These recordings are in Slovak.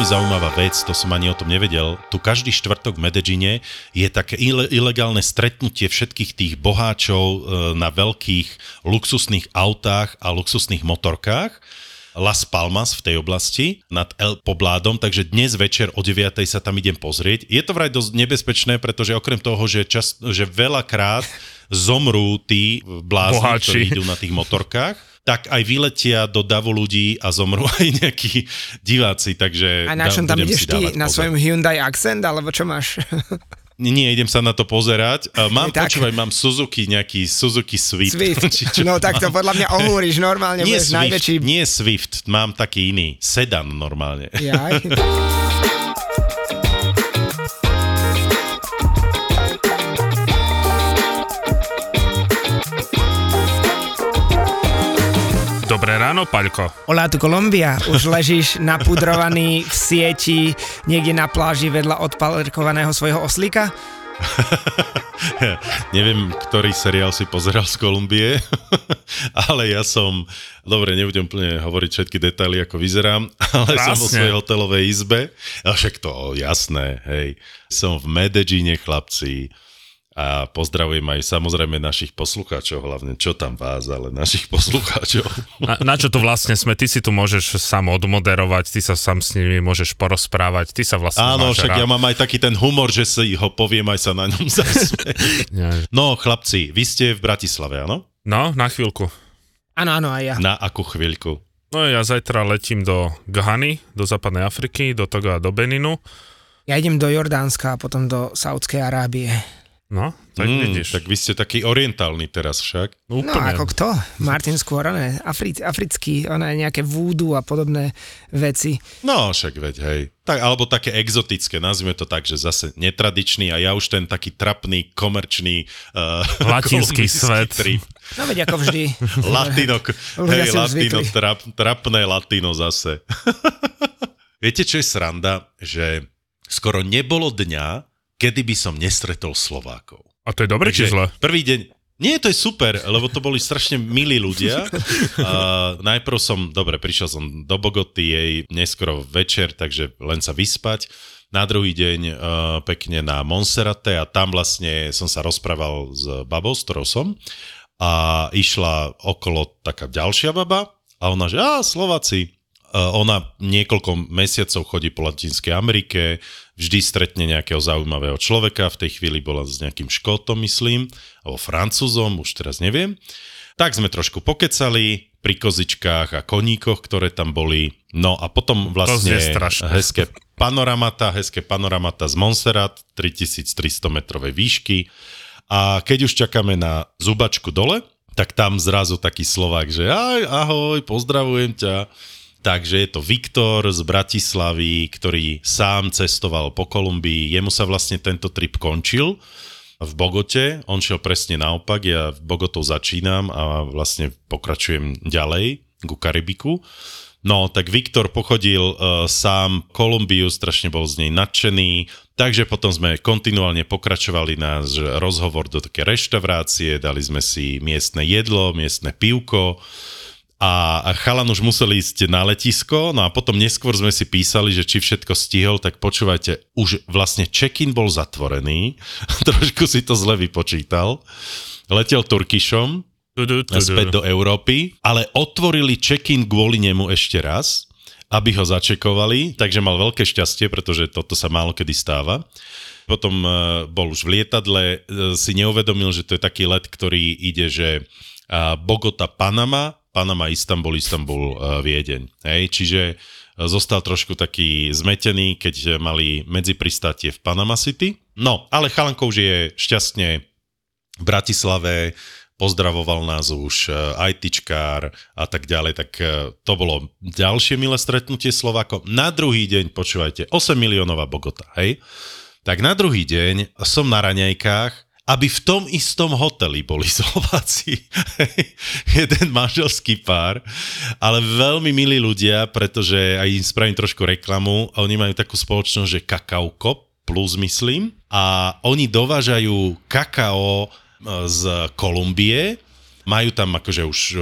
Veľmi zaujímavá vec, to som ani o tom nevedel. Tu každý štvrtok v Medellíne je také ilegálne stretnutie všetkých tých boháčov e, na veľkých luxusných autách a luxusných motorkách. Las Palmas v tej oblasti nad El Pobládom, takže dnes večer o 9. sa tam idem pozrieť. Je to vraj dosť nebezpečné, pretože okrem toho, že, čas, že veľakrát zomrú tí blázni, Boháči. ktorí idú na tých motorkách, tak aj vyletia do davu ľudí a zomrú aj nejakí diváci, takže... A na čom tam ideš ty? Na svojom Hyundai Accent, alebo čo máš? Nie, idem sa na to pozerať. Mám, tak. počúvaj, mám Suzuki, nejaký Suzuki Swift. Swift. No tak to podľa mňa ohúriš normálne. Nie Swift, najväčší... nie Swift, mám taký iný. Sedan normálne. Jaj. Dobré ráno, Paľko. Olá, tu Kolumbia. Už ležíš napudrovaný v sieti niekde na pláži vedľa odpalerkovaného svojho oslíka? Neviem, ktorý seriál si pozeral z Kolumbie, ale ja som, dobre, nebudem úplne hovoriť všetky detaily, ako vyzerám, ale Krásne. som vo svojej hotelovej izbe. A však to, jasné, hej. Som v Medellíne, chlapci a pozdravujem aj samozrejme našich poslucháčov, hlavne čo tam vás, ale našich poslucháčov. Na, na čo tu vlastne sme? Ty si tu môžeš sám odmoderovať, ty sa sám s nimi môžeš porozprávať, ty sa vlastne Áno, však rád. ja mám aj taký ten humor, že si ho poviem aj sa na ňom zasmieť. no chlapci, vy ste v Bratislave, áno? No, na chvíľku. Áno, áno, aj ja. Na akú chvíľku? No ja zajtra letím do Ghany, do západnej Afriky, do Toga a do Beninu. Ja idem do Jordánska a potom do Saudskej Arábie. No, tak mm, vidíš. Tak vy ste taký orientálny teraz však. No, no ako kto? Martin skôr, ne? Afric, africký, ona nejaké vúdu a podobné veci. No, však veď, hej. Tak, alebo také exotické, nazvime to tak, že zase netradičný a ja už ten taký trapný, komerčný uh, latinský svet. Trip. No veď ako vždy. latino, hej, latino, trap, trapné latino zase. Viete, čo je sranda? Že skoro nebolo dňa, kedy by som nestretol Slovákov. A to je dobre či zle? Prvý deň, nie, to je super, lebo to boli strašne milí ľudia. Uh, najprv som, dobre, prišiel som do Bogoty, jej neskoro večer, takže len sa vyspať. Na druhý deň uh, pekne na Monserrate a tam vlastne som sa rozprával s babou, s ktorou som. A išla okolo taká ďalšia baba a ona, že a Slováci, ona niekoľko mesiacov chodí po Latinskej Amerike, vždy stretne nejakého zaujímavého človeka, v tej chvíli bola s nejakým Škótom, myslím, alebo Francúzom, už teraz neviem. Tak sme trošku pokecali pri kozičkách a koníkoch, ktoré tam boli. No a potom vlastne hezké panoramata, hezké panoramata z Montserrat, 3300 metrovej výšky. A keď už čakáme na zubačku dole, tak tam zrazu taký Slovák, že aj, ahoj, pozdravujem ťa Takže je to Viktor z Bratislavy, ktorý sám cestoval po Kolumbii. Jemu sa vlastne tento trip končil v Bogote. On šiel presne naopak. Ja v Bogotou začínam a vlastne pokračujem ďalej ku Karibiku. No, tak Viktor pochodil uh, sám Kolumbiu, strašne bol z nej nadšený, takže potom sme kontinuálne pokračovali náš rozhovor do také reštaurácie, dali sme si miestne jedlo, miestne pivko, a chalan už musel ísť na letisko, no a potom neskôr sme si písali, že či všetko stihol, tak počúvajte, už vlastne check-in bol zatvorený, trošku si to zle vypočítal, letel Turkišom, späť do Európy, ale otvorili check-in kvôli nemu ešte raz, aby ho začekovali, takže mal veľké šťastie, pretože toto sa málo kedy stáva. potom uh, bol už v lietadle, uh, si neuvedomil, že to je taký let, ktorý ide, že Bogota, Panama, Panama, Istanbul, Istanbul, uh, Viedeň. Hej, čiže uh, zostal trošku taký zmetený, keď mali medzipristátie v Panama City. No, ale Chalanko už je šťastne v Bratislave, pozdravoval nás už ITčkár a tak ďalej, tak e, to bolo ďalšie milé stretnutie Slovako. Na druhý deň, počúvajte, 8 miliónová Bogota, hej? Tak na druhý deň som na raňajkách, aby v tom istom hoteli boli Slováci. Jeden manželský pár, ale veľmi milí ľudia, pretože aj im spravím trošku reklamu. Oni majú takú spoločnosť, že Kakauko plus myslím. A oni dovážajú kakao z Kolumbie, majú tam akože už e,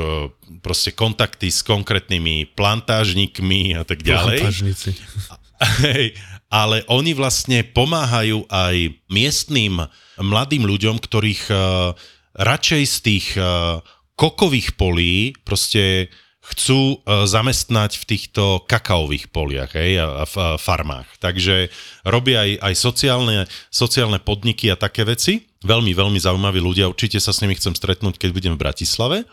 proste kontakty s konkrétnymi plantážnikmi a tak ďalej. Plantážnici. Hej, ale oni vlastne pomáhajú aj miestným mladým ľuďom, ktorých uh, radšej z tých uh, kokových polí proste chcú uh, zamestnať v týchto kakaových poliach hej, a, a farmách. Takže robia aj, aj sociálne, sociálne podniky a také veci. Veľmi, veľmi zaujímaví ľudia, určite sa s nimi chcem stretnúť, keď budem v Bratislave.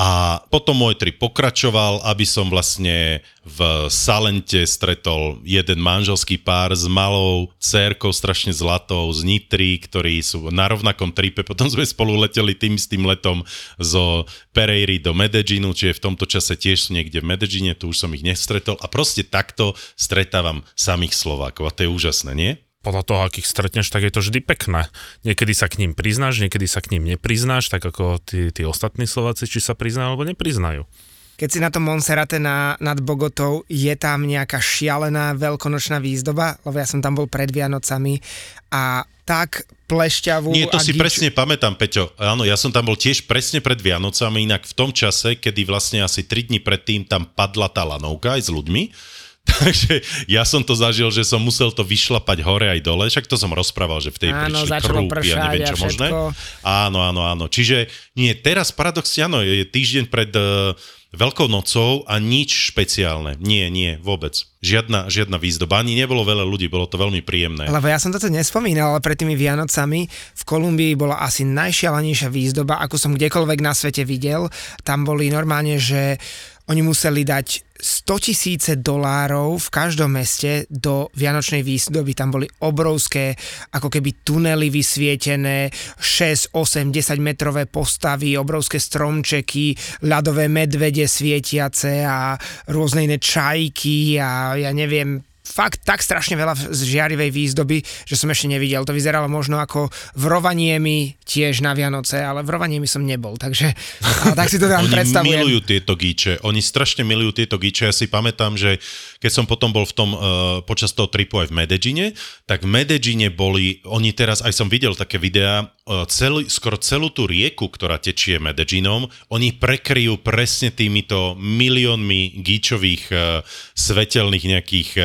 A potom môj trip pokračoval, aby som vlastne v Salente stretol jeden manželský pár s malou cérkou, strašne zlatou z Nitry, ktorí sú na rovnakom tripe. Potom sme spolu leteli tým s tým letom zo Pereiry do Medellínu, čiže v tomto čase tiež sú niekde v Medellíne, tu už som ich nestretol. A proste takto stretávam samých Slovákov. A to je úžasné, nie? Podľa toho, akých stretneš, tak je to vždy pekné. Niekedy sa k ním priznáš, niekedy sa k ním nepriznáš, tak ako tí, tí ostatní Slováci, či sa priznajú alebo nepriznajú. Keď si na tom Monserrate na, nad Bogotou, je tam nejaká šialená veľkonočná výzdoba, lebo ja som tam bol pred Vianocami a tak plešťavú. Nie, to a si gič... presne pamätám, Peťo. Áno, ja som tam bol tiež presne pred Vianocami, inak v tom čase, kedy vlastne asi 3 dní predtým tam padla tá lanovka aj s ľuďmi, Takže ja som to zažil, že som musel to vyšlapať hore aj dole, však to som rozprával, že v tej áno, prišli krúpy a neviem čo možné. Áno, áno, áno. Čiže nie, teraz paradoxne áno, je týždeň pred uh, Veľkou nocou a nič špeciálne. Nie, nie, vôbec. Žiadna, žiadna výzdoba. Ani nebolo veľa ľudí, bolo to veľmi príjemné. Lebo ja som toto nespomínal, ale pred tými Vianocami v Kolumbii bola asi najšialenejšia výzdoba, ako som kdekoľvek na svete videl. Tam boli normálne, že oni museli dať 100 tisíce dolárov v každom meste do Vianočnej výzdoby. Tam boli obrovské, ako keby tunely vysvietené, 6, 8, 10 metrové postavy, obrovské stromčeky, ľadové medvede svietiace a rôzne iné čajky a ja neviem, fakt tak strašne veľa z žiarivej výzdoby, že som ešte nevidel. To vyzeralo možno ako v Rovaniemi tiež na Vianoce, ale v Rovaniemi som nebol, takže ale tak si to tam Oni predstavujem. milujú tieto gíče, oni strašne milujú tieto gíče. Ja si pamätám, že keď som potom bol v tom, uh, počas toho tripu aj v Medellíne, tak v Medellíne boli, oni teraz, aj som videl také videá, uh, celý, skoro celú tú rieku, ktorá tečie Medellínom, oni prekryjú presne týmito miliónmi gíčových uh, svetelných nejakých uh,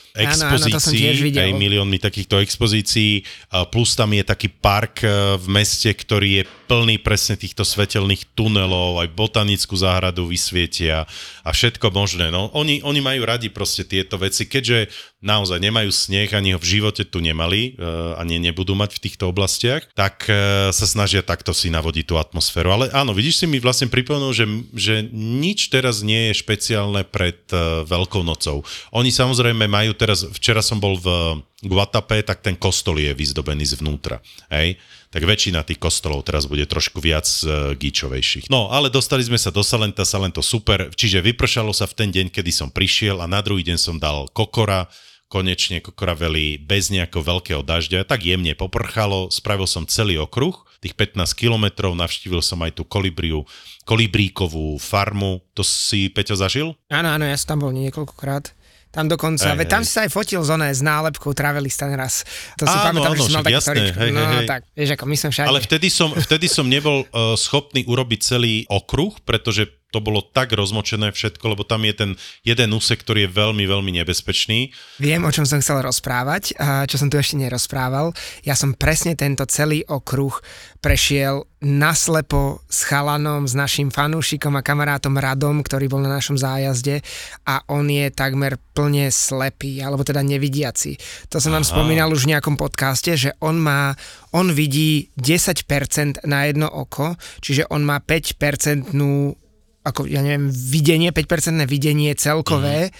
expozícií, áno, áno, aj miliónmi takýchto expozícií, plus tam je taký park v meste, ktorý je plný presne týchto svetelných tunelov, aj botanickú záhradu vysvietia a všetko možné. No, oni, oni majú radi proste tieto veci, keďže naozaj nemajú sneh, ani ho v živote tu nemali, uh, ani nebudú mať v týchto oblastiach, tak uh, sa snažia takto si navodiť tú atmosféru. Ale áno, vidíš si mi vlastne pripomenul, že, že nič teraz nie je špeciálne pred Veľkou nocou. Oni samozrejme majú teraz, včera som bol v Guatape, tak ten kostol je vyzdobený zvnútra. Hej? Tak väčšina tých kostolov teraz bude trošku viac uh, gíčovejších. No, ale dostali sme sa do Salenta, Salento super, čiže vypršalo sa v ten deň, kedy som prišiel a na druhý deň som dal kokora, konečne kokraveli bez nejakého veľkého dažďa, tak jemne poprchalo, spravil som celý okruh, tých 15 kilometrov, navštívil som aj tú kolibriu, kolibríkovú farmu, to si Peťo zažil? Áno, áno, ja som tam bol niekoľkokrát. Tam dokonca, hey, tam si sa aj fotil z oné s nálepkou Travelista raz. To si áno, pamätám, áno, že som mal takú jasné, hej, No hej, tak, vieš ako, my sme všade. Ale vtedy som, vtedy som nebol uh, schopný urobiť celý okruh, pretože to bolo tak rozmočené všetko, lebo tam je ten jeden úsek, ktorý je veľmi, veľmi nebezpečný. Viem, o čom som chcel rozprávať, čo som tu ešte nerozprával. Ja som presne tento celý okruh prešiel naslepo s chalanom, s našim fanúšikom a kamarátom Radom, ktorý bol na našom zájazde a on je takmer plne slepý, alebo teda nevidiaci. To som vám Aha. spomínal už v nejakom podcaste, že on má, on vidí 10% na jedno oko, čiže on má 5% ako ja neviem, videnie, 5% videnie celkové.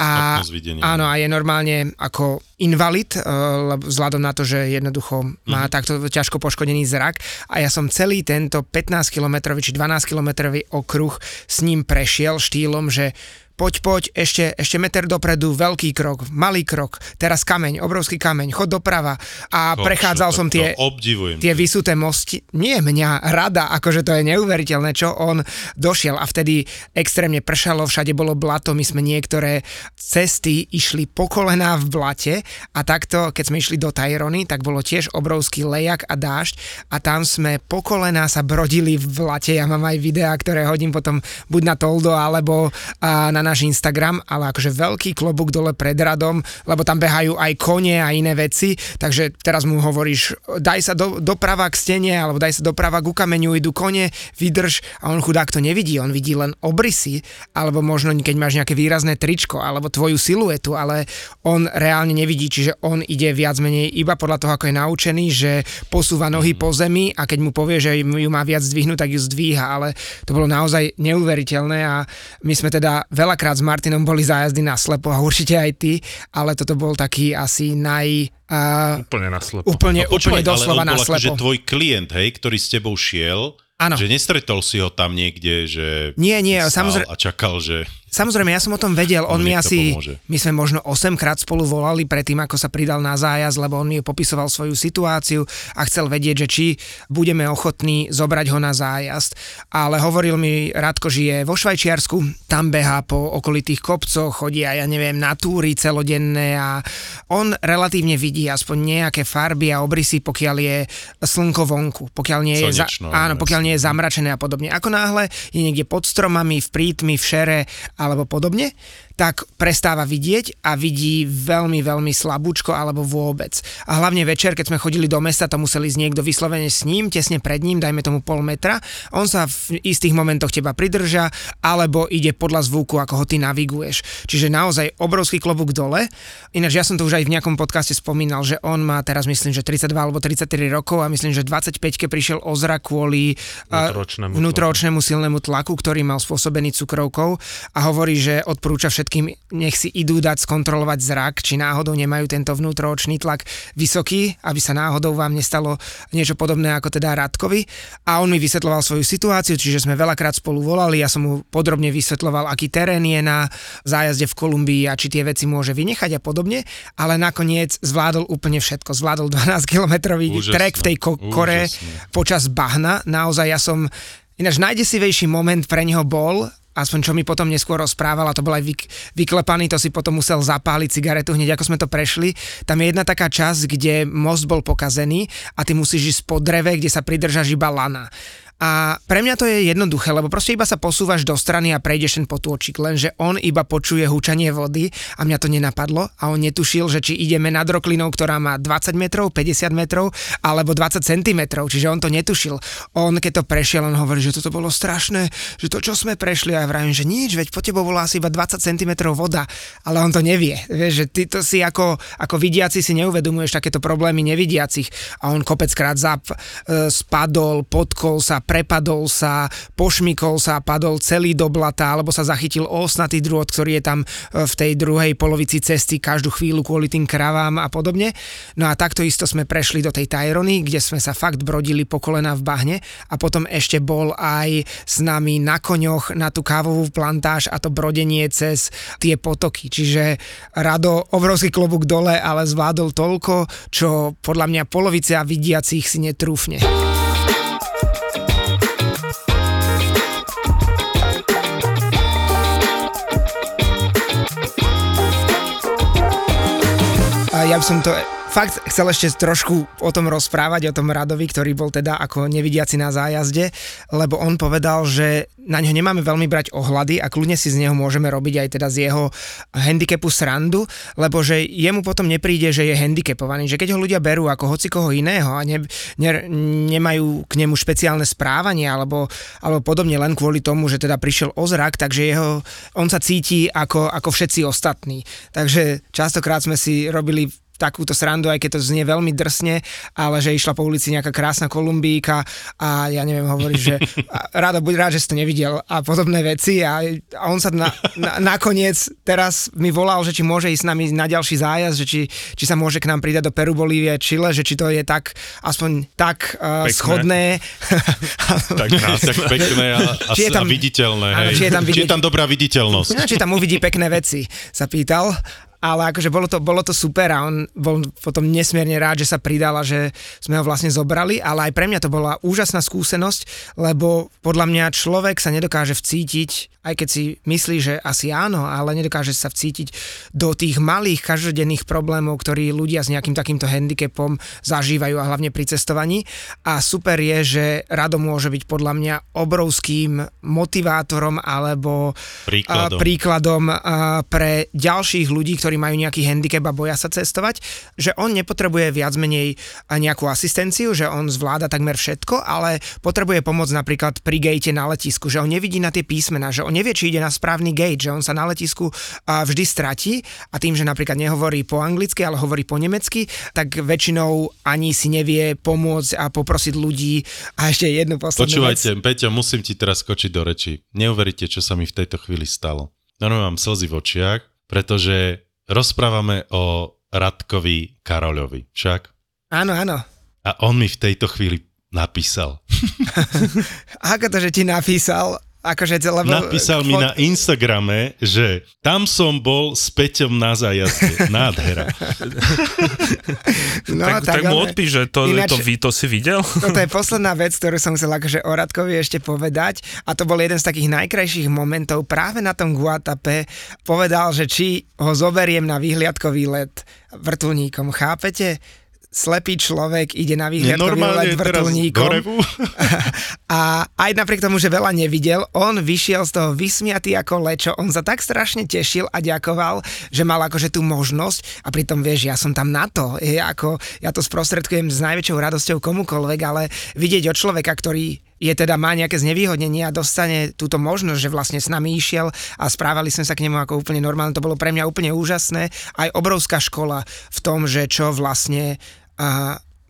A, Schopnosť videnia. áno, a je normálne ako invalid, eh, lebo vzhľadom na to, že jednoducho má takto ťažko poškodený zrak. A ja som celý tento 15-kilometrový či 12-kilometrový okruh s ním prešiel štýlom, že poď, poď, ešte, ešte meter dopredu, veľký krok, malý krok, teraz kameň, obrovský kameň, chod doprava. A Kokšo, prechádzal som tie, obdivujem. tie vysuté mosti, nie mňa, rada, akože to je neuveriteľné, čo on došiel. A vtedy extrémne pršalo, všade bolo blato, my sme niektoré cesty išli po kolená v blate. A takto, keď sme išli do Tajrony, tak bolo tiež obrovský lejak a dážď. A tam sme po kolená sa brodili v blate, ja mám aj videá, ktoré hodím potom buď na Toldo alebo na náš Instagram, ale akože veľký klobúk dole pred radom, lebo tam behajú aj kone a iné veci, takže teraz mu hovoríš, daj sa do, doprava k stene, alebo daj sa doprava k kameňu, idú kone, vydrž. A on chudák to nevidí, on vidí len obrysy, alebo možno keď máš nejaké výrazné tričko, alebo tvoju siluetu, ale on reálne nevidí, čiže on ide viac menej iba podľa toho, ako je naučený, že posúva nohy po zemi a keď mu povie, že ju má viac zdvihnúť, tak ju zdvíha, ale to bolo naozaj neuveriteľné a my sme teda veľakrát s Martinom boli zájazdy na slepo a určite aj ty, ale toto bol taký asi naj... Uh, Úplne naslepo. úplne, No počúvaj, úplne doslova na akože slepo. tvoj klient, hej, ktorý s tebou šiel, Áno. že nestretol si ho tam niekde, že Nie, nie, samozrejme- a čakal, že Samozrejme, ja som o tom vedel, on Mu mi asi, pomôže. my sme možno 8 krát spolu volali predtým, ako sa pridal na zájazd, lebo on mi popisoval svoju situáciu a chcel vedieť, že či budeme ochotní zobrať ho na zájazd. Ale hovoril mi, Radko žije vo Švajčiarsku, tam behá po okolitých kopcoch, chodí aj, ja neviem, na túry celodenné a on relatívne vidí aspoň nejaké farby a obrysy, pokiaľ je slnko vonku, pokiaľ nie je, za, Slnečno, áno, pokiaľ nie je zamračené a podobne. Ako náhle je niekde pod stromami, v prítmi, v šere alebo podobne, tak prestáva vidieť a vidí veľmi, veľmi slabúčko alebo vôbec. A hlavne večer, keď sme chodili do mesta, to museli ísť niekto vyslovene s ním, tesne pred ním, dajme tomu pol metra. On sa v istých momentoch teba pridrža, alebo ide podľa zvuku, ako ho ty naviguješ. Čiže naozaj obrovský klobúk dole. Ináč ja som to už aj v nejakom podcaste spomínal, že on má teraz myslím, že 32 alebo 33 rokov a myslím, že 25 prišiel o zrak kvôli Vnútroočnému vnútroočnému silnému tlaku, ktorý mal spôsobený cukrovkou a hovorí, že odporúča všetkým, nech si idú dať skontrolovať zrak, či náhodou nemajú tento vnútroočný tlak vysoký, aby sa náhodou vám nestalo niečo podobné ako teda Radkovi. A on mi vysvetloval svoju situáciu, čiže sme veľakrát spolu volali, ja som mu podrobne vysvetloval, aký terén je na zájazde v Kolumbii a či tie veci môže vynechať a podobne, ale nakoniec zvládol úplne všetko. Zvládol 12-kilometrový Úžasné, trek v tej ko- kore počas bahna. Naozaj ja som, ináč najdesivejší moment pre neho bol, aspoň čo mi potom neskôr rozprával, a to bol aj vyk, vyklepaný, to si potom musel zapáliť cigaretu hneď ako sme to prešli. Tam je jedna taká časť, kde most bol pokazený a ty musíš ísť po dreve, kde sa pridržaš iba lana. A pre mňa to je jednoduché, lebo proste iba sa posúvaš do strany a prejdeš ten potôčik, lenže on iba počuje húčanie vody a mňa to nenapadlo a on netušil, že či ideme nad roklinou, ktorá má 20 metrov, 50 metrov alebo 20 cm, čiže on to netušil. On keď to prešiel, on hovorí, že toto bolo strašné, že to čo sme prešli a ja vravím, že nič, veď po tebou bola asi iba 20 cm voda, ale on to nevie. Vieš, že ty to si ako, ako vidiaci si neuvedomuješ takéto problémy nevidiacich a on kopeckrát zap, e, spadol, potkol sa, prepadol sa, pošmikol sa, padol celý do blata, alebo sa zachytil osnatý drôt, ktorý je tam e, v tej druhej polovici cesty každú chvíľu kvôli tým kravám a podobne. No a takto isto sme prešli do tej Tajrony, kde sme sa fakt brodili po kolena v bahne a potom ešte bol aj s nami na koňoch na tú kávovú plantáž a to brodenie cez tie potoky. Čiže Rado, obrovský klobúk dole, ale zvládol toľko, čo podľa mňa polovica vidiacich si netrúfne. Ja by som to fakt chcel ešte trošku o tom rozprávať, o tom Radovi, ktorý bol teda ako nevidiaci na zájazde, lebo on povedal, že na ňo nemáme veľmi brať ohľady a kľudne si z neho môžeme robiť aj teda z jeho handicapu srandu, lebo že jemu potom nepríde, že je handicapovaný, že keď ho ľudia berú ako hoci koho iného a ne, ne, nemajú k nemu špeciálne správanie alebo, alebo podobne len kvôli tomu, že teda prišiel o zrak, takže jeho, on sa cíti ako, ako všetci ostatní. Takže častokrát sme si robili takúto srandu, aj keď to znie veľmi drsne, ale že išla po ulici nejaká krásna kolumbíka a ja neviem, hovorí, že rado, buď rád, že si to nevidel a podobné veci a, a on sa na, na, nakoniec teraz mi volal, že či môže ísť s nami na ďalší zájazd, že či, či sa môže k nám pridať do Peru, Bolívie, Chile, že či to je tak, aspoň tak uh, schodné. tak, tak pekné a, a, či je tam, a viditeľné. Áno, hej. Či, je tam vidieť, či je tam dobrá viditeľnosť. No, či tam uvidí pekné veci, sa pýtal ale akože bolo to, bolo to super a on bol potom nesmierne rád, že sa pridal a že sme ho vlastne zobrali, ale aj pre mňa to bola úžasná skúsenosť, lebo podľa mňa človek sa nedokáže vcítiť, aj keď si myslí, že asi áno, ale nedokáže sa vcítiť do tých malých každodenných problémov, ktorí ľudia s nejakým takýmto handicapom zažívajú a hlavne pri cestovaní. A super je, že Rado môže byť podľa mňa obrovským motivátorom alebo príkladom, príkladom pre ďalších ľudí, ktorí ktorí majú nejaký handicap a boja sa cestovať, že on nepotrebuje viac menej nejakú asistenciu, že on zvláda takmer všetko, ale potrebuje pomoc napríklad pri gate na letisku, že on nevidí na tie písmená, že on nevie, či ide na správny gate, že on sa na letisku vždy stratí a tým, že napríklad nehovorí po anglicky, ale hovorí po nemecky, tak väčšinou ani si nevie pomôcť a poprosiť ľudí. A ešte jednu poslednú Počúvajte, vec. Peťo, musím ti teraz skočiť do reči. Neuveríte, čo sa mi v tejto chvíli stalo. Normálne mám slzy v očiach, pretože rozprávame o Radkovi Karoľovi, však? Áno, áno. A on mi v tejto chvíli napísal. Ako to, že ti napísal? Akože, lebo... Napísal mi na Instagrame, že tam som bol s Peťom na zájazde. Nádhera. No, tak, tak, tak mu odpíš, že to, ináč, to, to si videl? Toto je posledná vec, ktorú som chcel akože o Radkovi ešte povedať a to bol jeden z takých najkrajších momentov práve na tom Guatape. Povedal, že či ho zoberiem na výhliadkový let vrtulníkom. Chápete? Slepý človek ide na výhľadkový let vrtulníkom. a aj napriek tomu, že veľa nevidel, on vyšiel z toho vysmiatý ako lečo, on sa tak strašne tešil a ďakoval, že mal akože tú možnosť a pritom vieš, ja som tam na to, je ako, ja to sprostredkujem s najväčšou radosťou komukoľvek, ale vidieť od človeka, ktorý je teda má nejaké znevýhodnenie a dostane túto možnosť, že vlastne s nami išiel a správali sme sa k nemu ako úplne normálne. To bolo pre mňa úplne úžasné. Aj obrovská škola v tom, že čo vlastne a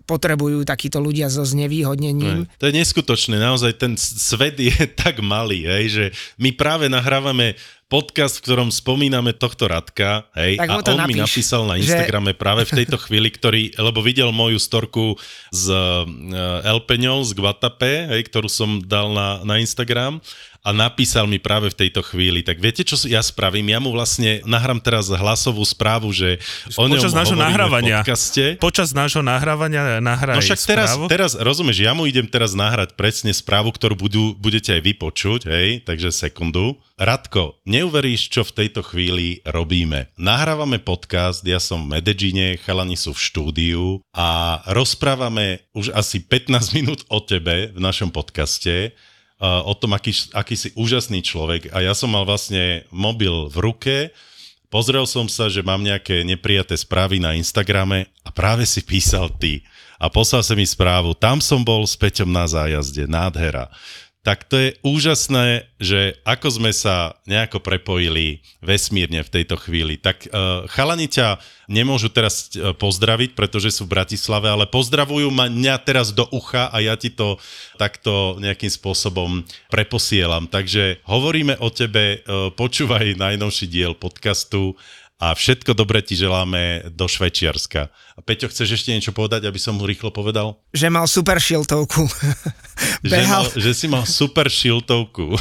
potrebujú takíto ľudia so znevýhodnením. to je neskutočné, naozaj ten svet je tak malý, hej, že my práve nahrávame podcast, v ktorom spomíname tohto Radka, hej, tak a on napíš, mi napísal na Instagrame že... práve v tejto chvíli, ktorý, lebo videl moju storku z uh, Elpeňou z Guatape, hej, ktorú som dal na, na Instagram a napísal mi práve v tejto chvíli. Tak viete, čo ja spravím? Ja mu vlastne nahrám teraz hlasovú správu, že o ňom počas nášho nahrávania. V podcaste. Počas nášho nahrávania nahraj No však teraz, teraz, rozumieš, ja mu idem teraz nahrať presne správu, ktorú budú, budete aj vypočuť, hej, takže sekundu. Radko, neuveríš, čo v tejto chvíli robíme. Nahrávame podcast, ja som v Medellíne, chalani sú v štúdiu a rozprávame už asi 15 minút o tebe v našom podcaste o tom, aký, aký si úžasný človek. A ja som mal vlastne mobil v ruke, pozrel som sa, že mám nejaké neprijaté správy na Instagrame a práve si písal ty. A poslal sa mi správu, tam som bol s Peťom na zájazde, nádhera tak to je úžasné, že ako sme sa nejako prepojili vesmírne v tejto chvíli. Tak uh, chalani ťa nemôžu teraz uh, pozdraviť, pretože sú v Bratislave, ale pozdravujú ma mňa teraz do ucha a ja ti to takto nejakým spôsobom preposielam. Takže hovoríme o tebe, uh, počúvaj najnovší diel podcastu a všetko dobre ti želáme do Švečiarska. A Peťo, chceš ešte niečo povedať, aby som mu rýchlo povedal? Že mal super šiltovku. že, mal, že si mal super šiltovku.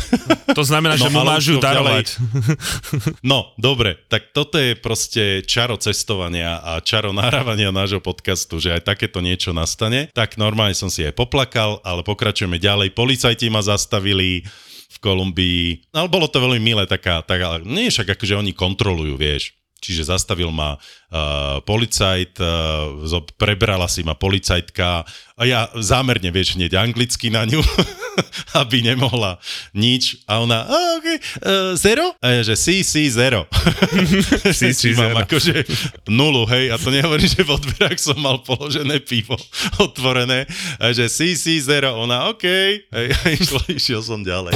To znamená, no, že mu máš ju darovať. No, dobre, tak toto je proste čaro cestovania a čaro nahrávania nášho podcastu, že aj takéto niečo nastane. Tak normálne som si aj poplakal, ale pokračujeme ďalej. Policajti ma zastavili, v Kolumbii. Ale bolo to veľmi milé, taká, taká nie však akože oni kontrolujú, vieš Čiže zastavil ma uh, policajt, uh, prebrala si ma policajtka a ja zámerne, vieš, hneď anglicky na ňu, aby nemohla nič. A ona, a, okay, uh, zero? A ja, že si, si, zero. Si, si, mám zero. akože nulu, hej, a to nehovorím, že v odberách som mal položené pivo otvorené, a že si, si, zero. Ona, OK, hej, išiel som ďalej.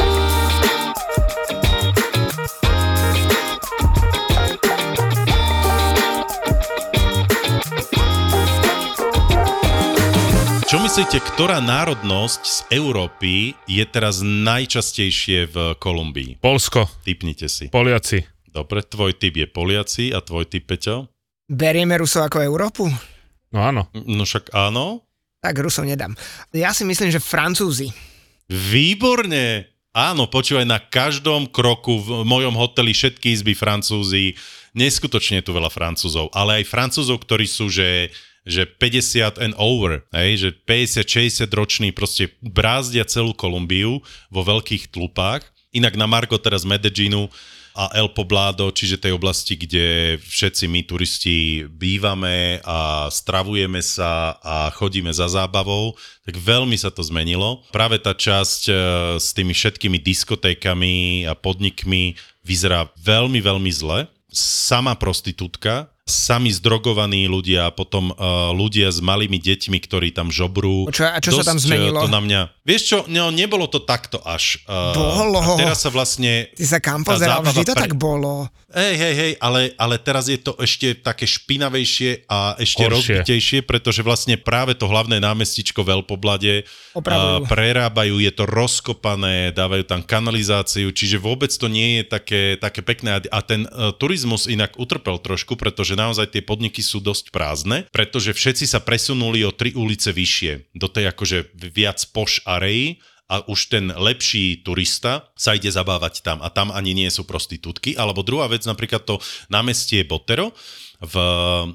Myslíte, ktorá národnosť z Európy je teraz najčastejšie v Kolumbii? Polsko, Typnite si. Poliaci. Dobre, tvoj typ je Poliaci a tvoj typ, Peťo? Berieme Rusov ako Európu? No áno. No však áno. Tak Rusov nedám. Ja si myslím, že Francúzi. Výborne! Áno, počúvaj, na každom kroku v mojom hoteli všetky izby Francúzi, neskutočne je tu veľa Francúzov, ale aj Francúzov, ktorí sú, že, že 50 and over, hej, že 50-60 roční proste brázdia celú Kolumbiu vo veľkých tlupách. Inak na Margo teraz Medellínu a El Poblado, čiže tej oblasti, kde všetci my turisti bývame a stravujeme sa a chodíme za zábavou, tak veľmi sa to zmenilo. Práve tá časť e, s tými všetkými diskotékami a podnikmi vyzerá veľmi, veľmi zle. Sama prostitútka, sami zdrogovaní ľudia, potom uh, ľudia s malými deťmi, ktorí tam žobrú. Čo- a čo sa tam Dosť, zmenilo? eh, To na mňa... Vieš čo, no, nebolo to takto až. Uh, Bolo. A teraz sa vlastne... Ty sa kam pozeral? Vždy to pre- tak bolo. Hej, hej, hej, ale, ale teraz je to ešte také špinavejšie a ešte Horšie. rozbitejšie, pretože vlastne práve to hlavné námestičko v Elpoblade Opravujú. a, prerábajú, je to rozkopané, dávajú tam kanalizáciu, čiže vôbec to nie je také, také pekné a, a ten uh, turizmus inak utrpel trošku, pretože naozaj tie podniky sú dosť prázdne, pretože všetci sa presunuli o tri ulice vyššie, do tej akože viac poš areji, a už ten lepší turista sa ide zabávať tam a tam ani nie sú prostitútky. Alebo druhá vec, napríklad to námestie Botero v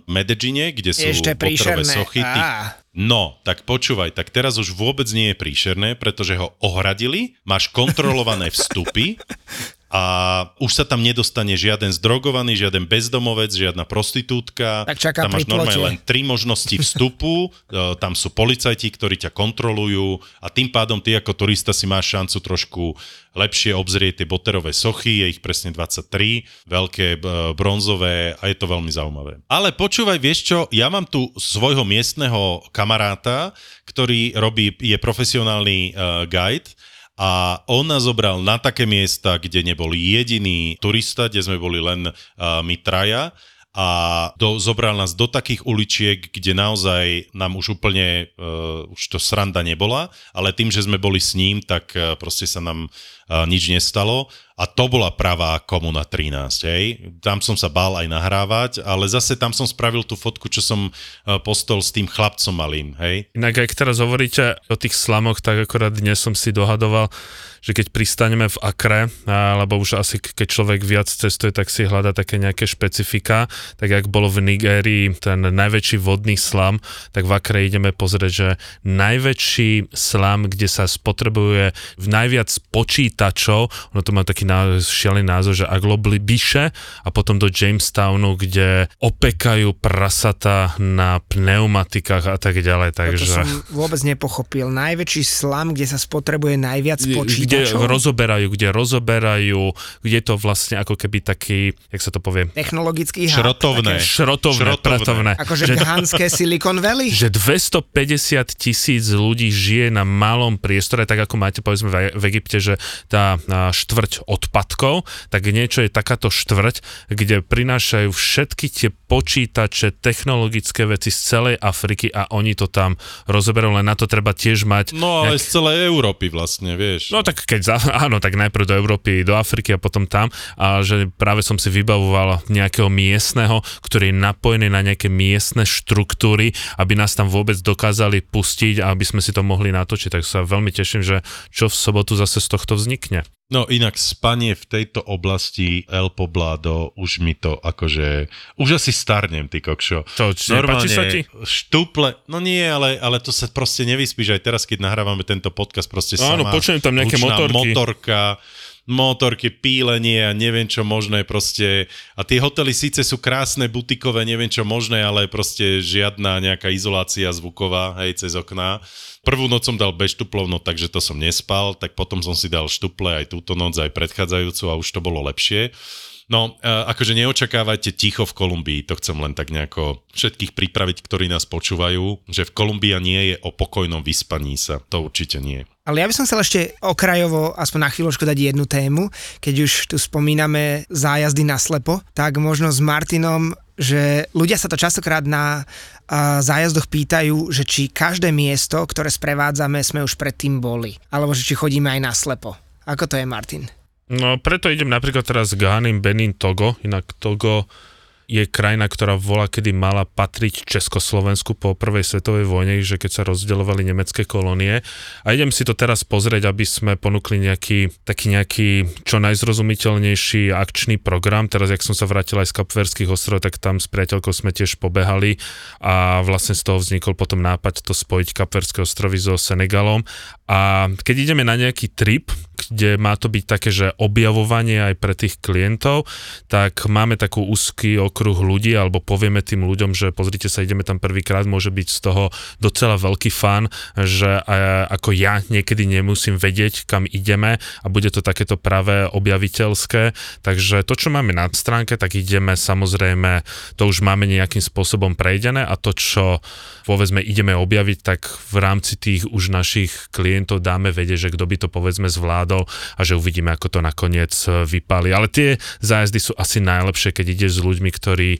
Medellíne, kde sú Ešte príšerné. sochy. Á. No, tak počúvaj, tak teraz už vôbec nie je príšerné, pretože ho ohradili, máš kontrolované vstupy a už sa tam nedostane žiaden zdrogovaný, žiaden bezdomovec, žiadna prostitútka. Tak čaká tam máš normálne len tri možnosti vstupu, e, tam sú policajti, ktorí ťa kontrolujú a tým pádom ty ako turista si máš šancu trošku lepšie obzrieť tie boterové sochy, je ich presne 23, veľké e, bronzové a je to veľmi zaujímavé. Ale počúvaj, vieš čo, ja mám tu svojho miestneho kamaráta, ktorý robí, je profesionálny uh, guide a on nás zobral na také miesta, kde nebol jediný turista, kde sme boli len uh, my traja. A do, zobral nás do takých uličiek, kde naozaj nám už úplne, uh, už to sranda nebola, ale tým, že sme boli s ním, tak uh, proste sa nám nič nestalo a to bola pravá Komuna 13, hej. Tam som sa bál aj nahrávať, ale zase tam som spravil tú fotku, čo som uh, postol s tým chlapcom malým, hej. Inak ak teraz hovoríte o tých slamoch, tak akorát dnes som si dohadoval, že keď pristaneme v Akre, alebo už asi keď človek viac cestuje, tak si hľada také nejaké špecifika, tak jak bolo v Nigérii ten najväčší vodný slam, tak v Akre ideme pozrieť, že najväčší slam, kde sa spotrebuje najviac počítačov, ono to má taký náz, šialený názov, že Agloblibiše a potom do Jamestownu, kde opekajú prasata na pneumatikách a tak ďalej, To takže... som vôbec nepochopil. Najväčší slam, kde sa spotrebuje najviac kde počítačov. rozoberajú, kde rozoberajú, kde je to vlastne ako keby taký, jak sa to povie, Technologický hub. Šrotovné. také- šrotovné, Šrotovné. pratovné. Akože že, Hanské Silicon Valley. že 250 tisíc ľudí žije na malom priestore, tak ako máte povedzme v Egypte, že tá štvrť odpadkov, tak niečo je takáto štvrť, kde prinášajú všetky tie počítače, technologické veci z celej Afriky a oni to tam rozoberajú, len na to treba tiež mať No ale nejak- z celej Európy vlastne, vieš. No tak keď, za, áno, tak najprv do Európy, do Afriky a potom tam, a že práve som si vybavoval nejakého miestneho, ktorý je napojený na nejaké miestne štruktúry, aby nás tam vôbec dokázali pustiť a aby sme si to mohli natočiť. Tak sa veľmi teším, že čo v sobotu zase z tohto vznikne. No inak spanie v tejto oblasti El Poblado, už mi to akože, už asi starnem, ty kokšo. To, či nepáči sa ti? štuple, no nie, ale, ale to sa proste nevyspíš aj teraz, keď nahrávame tento podcast, proste Áno, sama počujem tam nejaké motorky. motorka, motorky, pílenie a neviem čo možné proste. A tie hotely síce sú krásne, butikové, neviem čo možné, ale proste žiadna nejaká izolácia zvuková, hej, cez okná. Prvú noc som dal bez štuplov, takže to som nespal, tak potom som si dal štuple aj túto noc, aj predchádzajúcu a už to bolo lepšie. No, e, akože neočakávajte ticho v Kolumbii, to chcem len tak nejako všetkých pripraviť, ktorí nás počúvajú, že v Kolumbia nie je o pokojnom vyspaní sa, to určite nie. Ale ja by som chcel ešte okrajovo, aspoň na chvíľočku dať jednu tému, keď už tu spomíname zájazdy na slepo, tak možno s Martinom že ľudia sa to častokrát na uh, zájazdoch pýtajú, že či každé miesto, ktoré sprevádzame, sme už predtým boli. Alebo že či chodíme aj na slepo. Ako to je, Martin? No preto idem napríklad teraz s Ghanim Benin Togo, inak Togo je krajina, ktorá bola kedy mala patriť Československu po prvej svetovej vojne, že keď sa rozdeľovali nemecké kolónie. A idem si to teraz pozrieť, aby sme ponúkli nejaký taký nejaký čo najzrozumiteľnejší akčný program. Teraz, jak som sa vrátil aj z Kapverských ostrovov, tak tam s priateľkou sme tiež pobehali a vlastne z toho vznikol potom nápad to spojiť Kapverské ostrovy so Senegalom. A keď ideme na nejaký trip, kde má to byť také, že objavovanie aj pre tých klientov, tak máme takú úzky okruh ľudí, alebo povieme tým ľuďom, že pozrite sa, ideme tam prvýkrát, môže byť z toho docela veľký fan, že ako ja niekedy nemusím vedieť, kam ideme a bude to takéto práve objaviteľské. Takže to, čo máme na stránke, tak ideme samozrejme, to už máme nejakým spôsobom prejdené a to, čo povedzme ideme objaviť, tak v rámci tých už našich klientov dáme vedieť, že kto by to povedzme zvládol a že uvidíme, ako to nakoniec e, vypáli. Ale tie zájazdy sú asi najlepšie, keď ide s ľuďmi, ktorí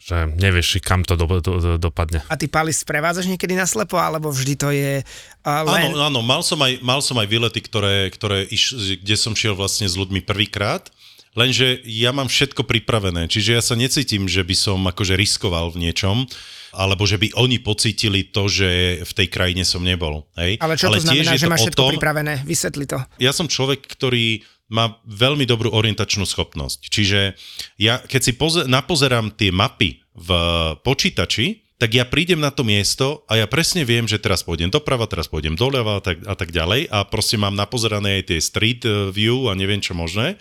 že nevieš, kam to do, do, do, dopadne. A ty, Pali, sprevádzaš niekedy na slepo, alebo vždy to je uh, len... Áno, áno, mal som aj, mal som aj výlety, ktoré, ktoré iš, kde som šiel vlastne s ľuďmi prvýkrát, lenže ja mám všetko pripravené, čiže ja sa necítim, že by som akože riskoval v niečom alebo že by oni pocítili to, že v tej krajine som nebol. Hej? Ale čo Ale to znamená, že máš všetko tom, pripravené? Vysvetli to. Ja som človek, ktorý má veľmi dobrú orientačnú schopnosť. Čiže ja, keď si poze- napozerám tie mapy v počítači, tak ja prídem na to miesto a ja presne viem, že teraz pôjdem doprava, teraz pôjdem doľava a tak, a tak ďalej a proste mám napozerané aj tie street view a neviem čo možné.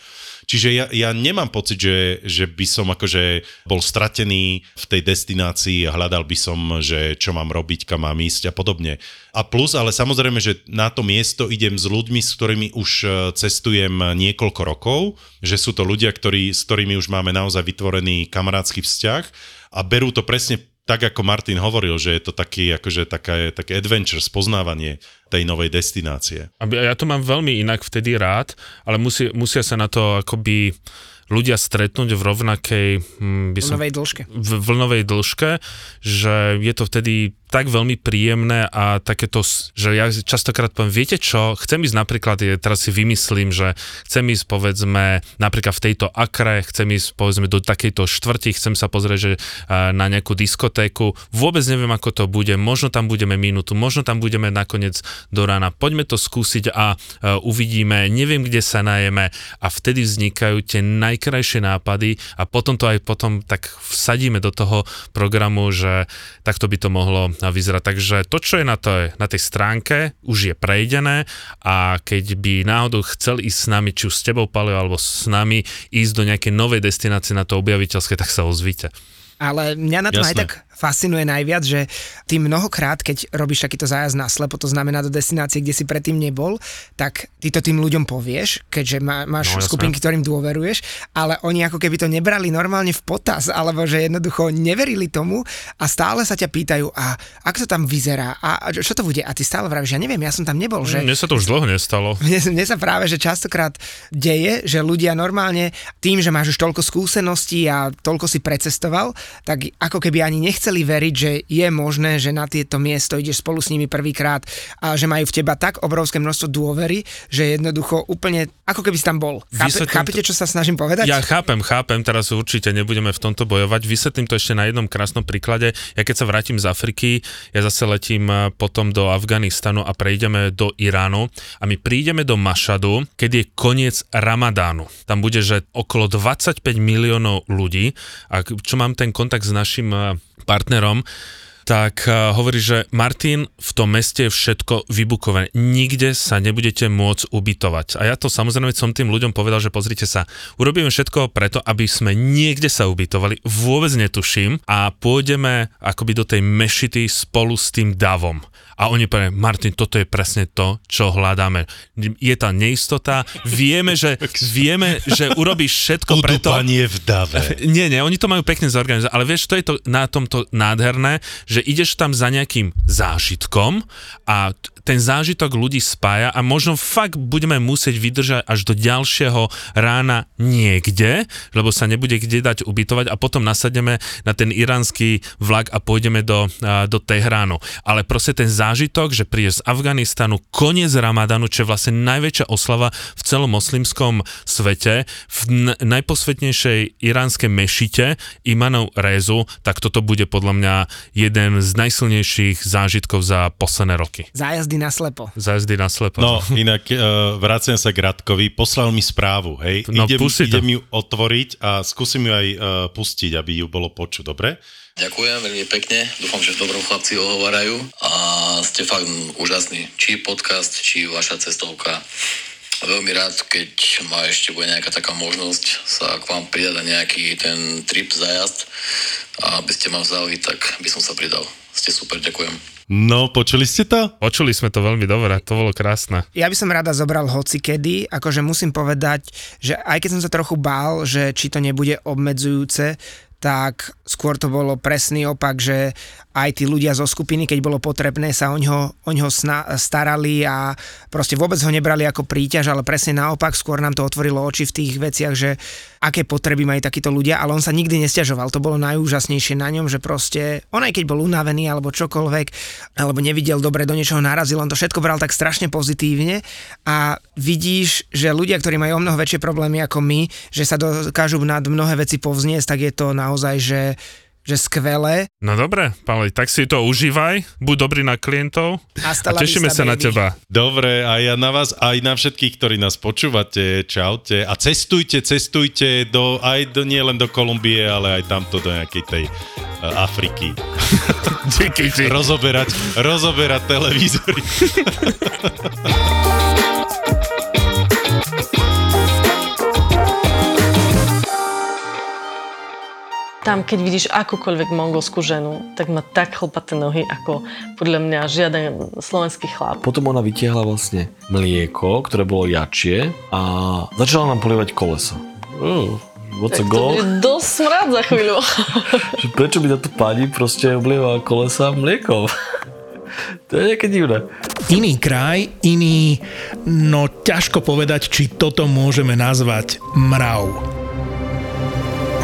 Čiže ja, ja nemám pocit, že, že by som akože bol stratený v tej destinácii a hľadal by som, že čo mám robiť, kam mám ísť a podobne. A plus, ale samozrejme, že na to miesto idem s ľuďmi, s ktorými už e, cestujem niekoľko rokov, že sú to ľudia, ktorí, s ktorými už máme naozaj vytvorený kamarátsky vzťah a berú to presne tak ako Martin hovoril, že je to taký, akože také, také adventure, spoznávanie tej novej destinácie. Ja to mám veľmi inak vtedy rád, ale musí, musia sa na to akoby ľudia stretnúť v rovnakej... Hm, by som, vlnovej dĺžke. V vlnovej dĺžke, že je to vtedy tak veľmi príjemné a takéto, že ja častokrát poviem, viete čo, chcem ísť napríklad, teraz si vymyslím, že chcem ísť povedzme napríklad v tejto akre, chcem ísť povedzme do takejto štvrti, chcem sa pozrieť, že na nejakú diskotéku, vôbec neviem ako to bude, možno tam budeme minútu, možno tam budeme nakoniec do rána, poďme to skúsiť a uvidíme, neviem kde sa najeme. A vtedy vznikajú tie najkrajšie nápady a potom to aj potom tak vsadíme do toho programu, že takto by to mohlo vyzerať. Takže to, čo je na, to, na tej stránke, už je prejdené a keď by náhodou chcel ísť s nami, či už s tebou, Palio, alebo s nami, ísť do nejakej novej destinácie na to objaviteľské, tak sa ozvíte. Ale mňa na tom Jasné. aj tak fascinuje najviac, že ty mnohokrát, keď robíš takýto zájazd na slepo, to znamená do destinácie, kde si predtým nebol, tak ty to tým ľuďom povieš, keďže má, máš no, skupinky, ktorým dôveruješ, ale oni ako keby to nebrali normálne v potaz, alebo že jednoducho neverili tomu a stále sa ťa pýtajú, a ako to tam vyzerá, a čo to bude? A ty stále vravíš, ja neviem, ja som tam nebol. Že... Mne sa to už dlho nestalo. Mne, mne sa práve, že častokrát deje, že ľudia normálne tým, že máš už toľko skúseností a toľko si precestoval, tak ako keby ani nechcel chceli veriť, že je možné, že na tieto miesto ideš spolu s nimi prvýkrát a že majú v teba tak obrovské množstvo dôvery, že jednoducho úplne ako keby si tam bol. Chápe, chápete, čo sa snažím povedať? Ja chápem, chápem, teraz určite nebudeme v tomto bojovať. Vysvetlím to ešte na jednom krásnom príklade. Ja keď sa vrátim z Afriky, ja zase letím eh, potom do Afganistanu a prejdeme do Iránu a my prídeme do Mašadu, keď je koniec Ramadánu. Tam bude, že okolo 25 miliónov ľudí a čo mám ten kontakt s našim eh, partnerom, tak uh, hovorí, že Martin, v tom meste je všetko vybukované. Nikde sa nebudete môcť ubytovať. A ja to samozrejme som tým ľuďom povedal, že pozrite sa, urobíme všetko preto, aby sme niekde sa ubytovali. Vôbec netuším a pôjdeme akoby do tej mešity spolu s tým davom. A oni povedali, Martin, toto je presne to, čo hľadáme. Je tá neistota, vieme, že, vieme, že urobíš všetko preto... Udupanie v dave. Nie, nie, oni to majú pekne zorganizované, ale vieš, to je to na tomto nádherné, že ideš tam za nejakým zážitkom a ten zážitok ľudí spája a možno fakt budeme musieť vydržať až do ďalšieho rána niekde, lebo sa nebude kde dať ubytovať a potom nasademe na ten iránsky vlak a pôjdeme do, do Tehránu. Ale proste ten zážitok, že príde z Afganistanu koniec Ramadanu, čo je vlastne najväčšia oslava v celom moslimskom svete, v n- najposvetnejšej iránskej mešite Imanov Rezu, tak toto bude podľa mňa jeden z najsilnejších zážitkov za posledné roky. Zájazdy na slepo. Zajazdy na slepo. No, inak uh, vraciam sa k Radkovi, poslal mi správu, hej. No, idem, pusti idem ju otvoriť a skúsim ju aj uh, pustiť, aby ju bolo počuť, dobre? Ďakujem veľmi pekne, dúfam, že v dobrom chlapci ohovárajú a ste fakt úžasní. Či podcast, či vaša cestovka. Veľmi rád, keď ma ešte bude nejaká taká možnosť sa k vám pridať na nejaký ten trip zajazd a aby ste ma vzali, tak by som sa pridal. Ste super, ďakujem. No, počuli ste to? Počuli sme to veľmi dobre, to bolo krásne. Ja by som rada zobral hoci kedy, akože musím povedať, že aj keď som sa trochu bál, že či to nebude obmedzujúce, tak skôr to bolo presný opak, že aj tí ľudia zo skupiny, keď bolo potrebné, sa o ňo, o ňo sna- starali a proste vôbec ho nebrali ako príťaž, ale presne naopak, skôr nám to otvorilo oči v tých veciach, že aké potreby majú takíto ľudia, ale on sa nikdy nestiažoval. To bolo najúžasnejšie na ňom, že proste on aj keď bol unavený alebo čokoľvek, alebo nevidel dobre, do niečoho narazil, on to všetko bral tak strašne pozitívne a vidíš, že ľudia, ktorí majú o mnoho väčšie problémy ako my, že sa dokážu nad mnohé veci povzniesť, tak je to naozaj, že že skvelé. No dobre, Pali, tak si to užívaj, buď dobrý na klientov a la tešíme sa na teba. Dobre, a ja na vás, aj na všetkých, ktorí nás počúvate, čaute. A cestujte, cestujte do, aj do, nie len do Kolumbie, ale aj tamto do nejakej tej uh, Afriky. Díky rozoberať, rozoberať televízory. Tam, keď vidíš akúkoľvek mongolskú ženu, tak má tak chlpaté nohy, ako podľa mňa žiaden slovenský chlap. Potom ona vytiahla vlastne mlieko, ktoré bolo jačie a začala nám polievať kolesa. Uh, what's a Tak to goal? bude dosť smrad za chvíľu. Prečo by táto pani proste oblieva kolesa mliekom? to je nejaké divné. Iný kraj, iný, no ťažko povedať, či toto môžeme nazvať mrav.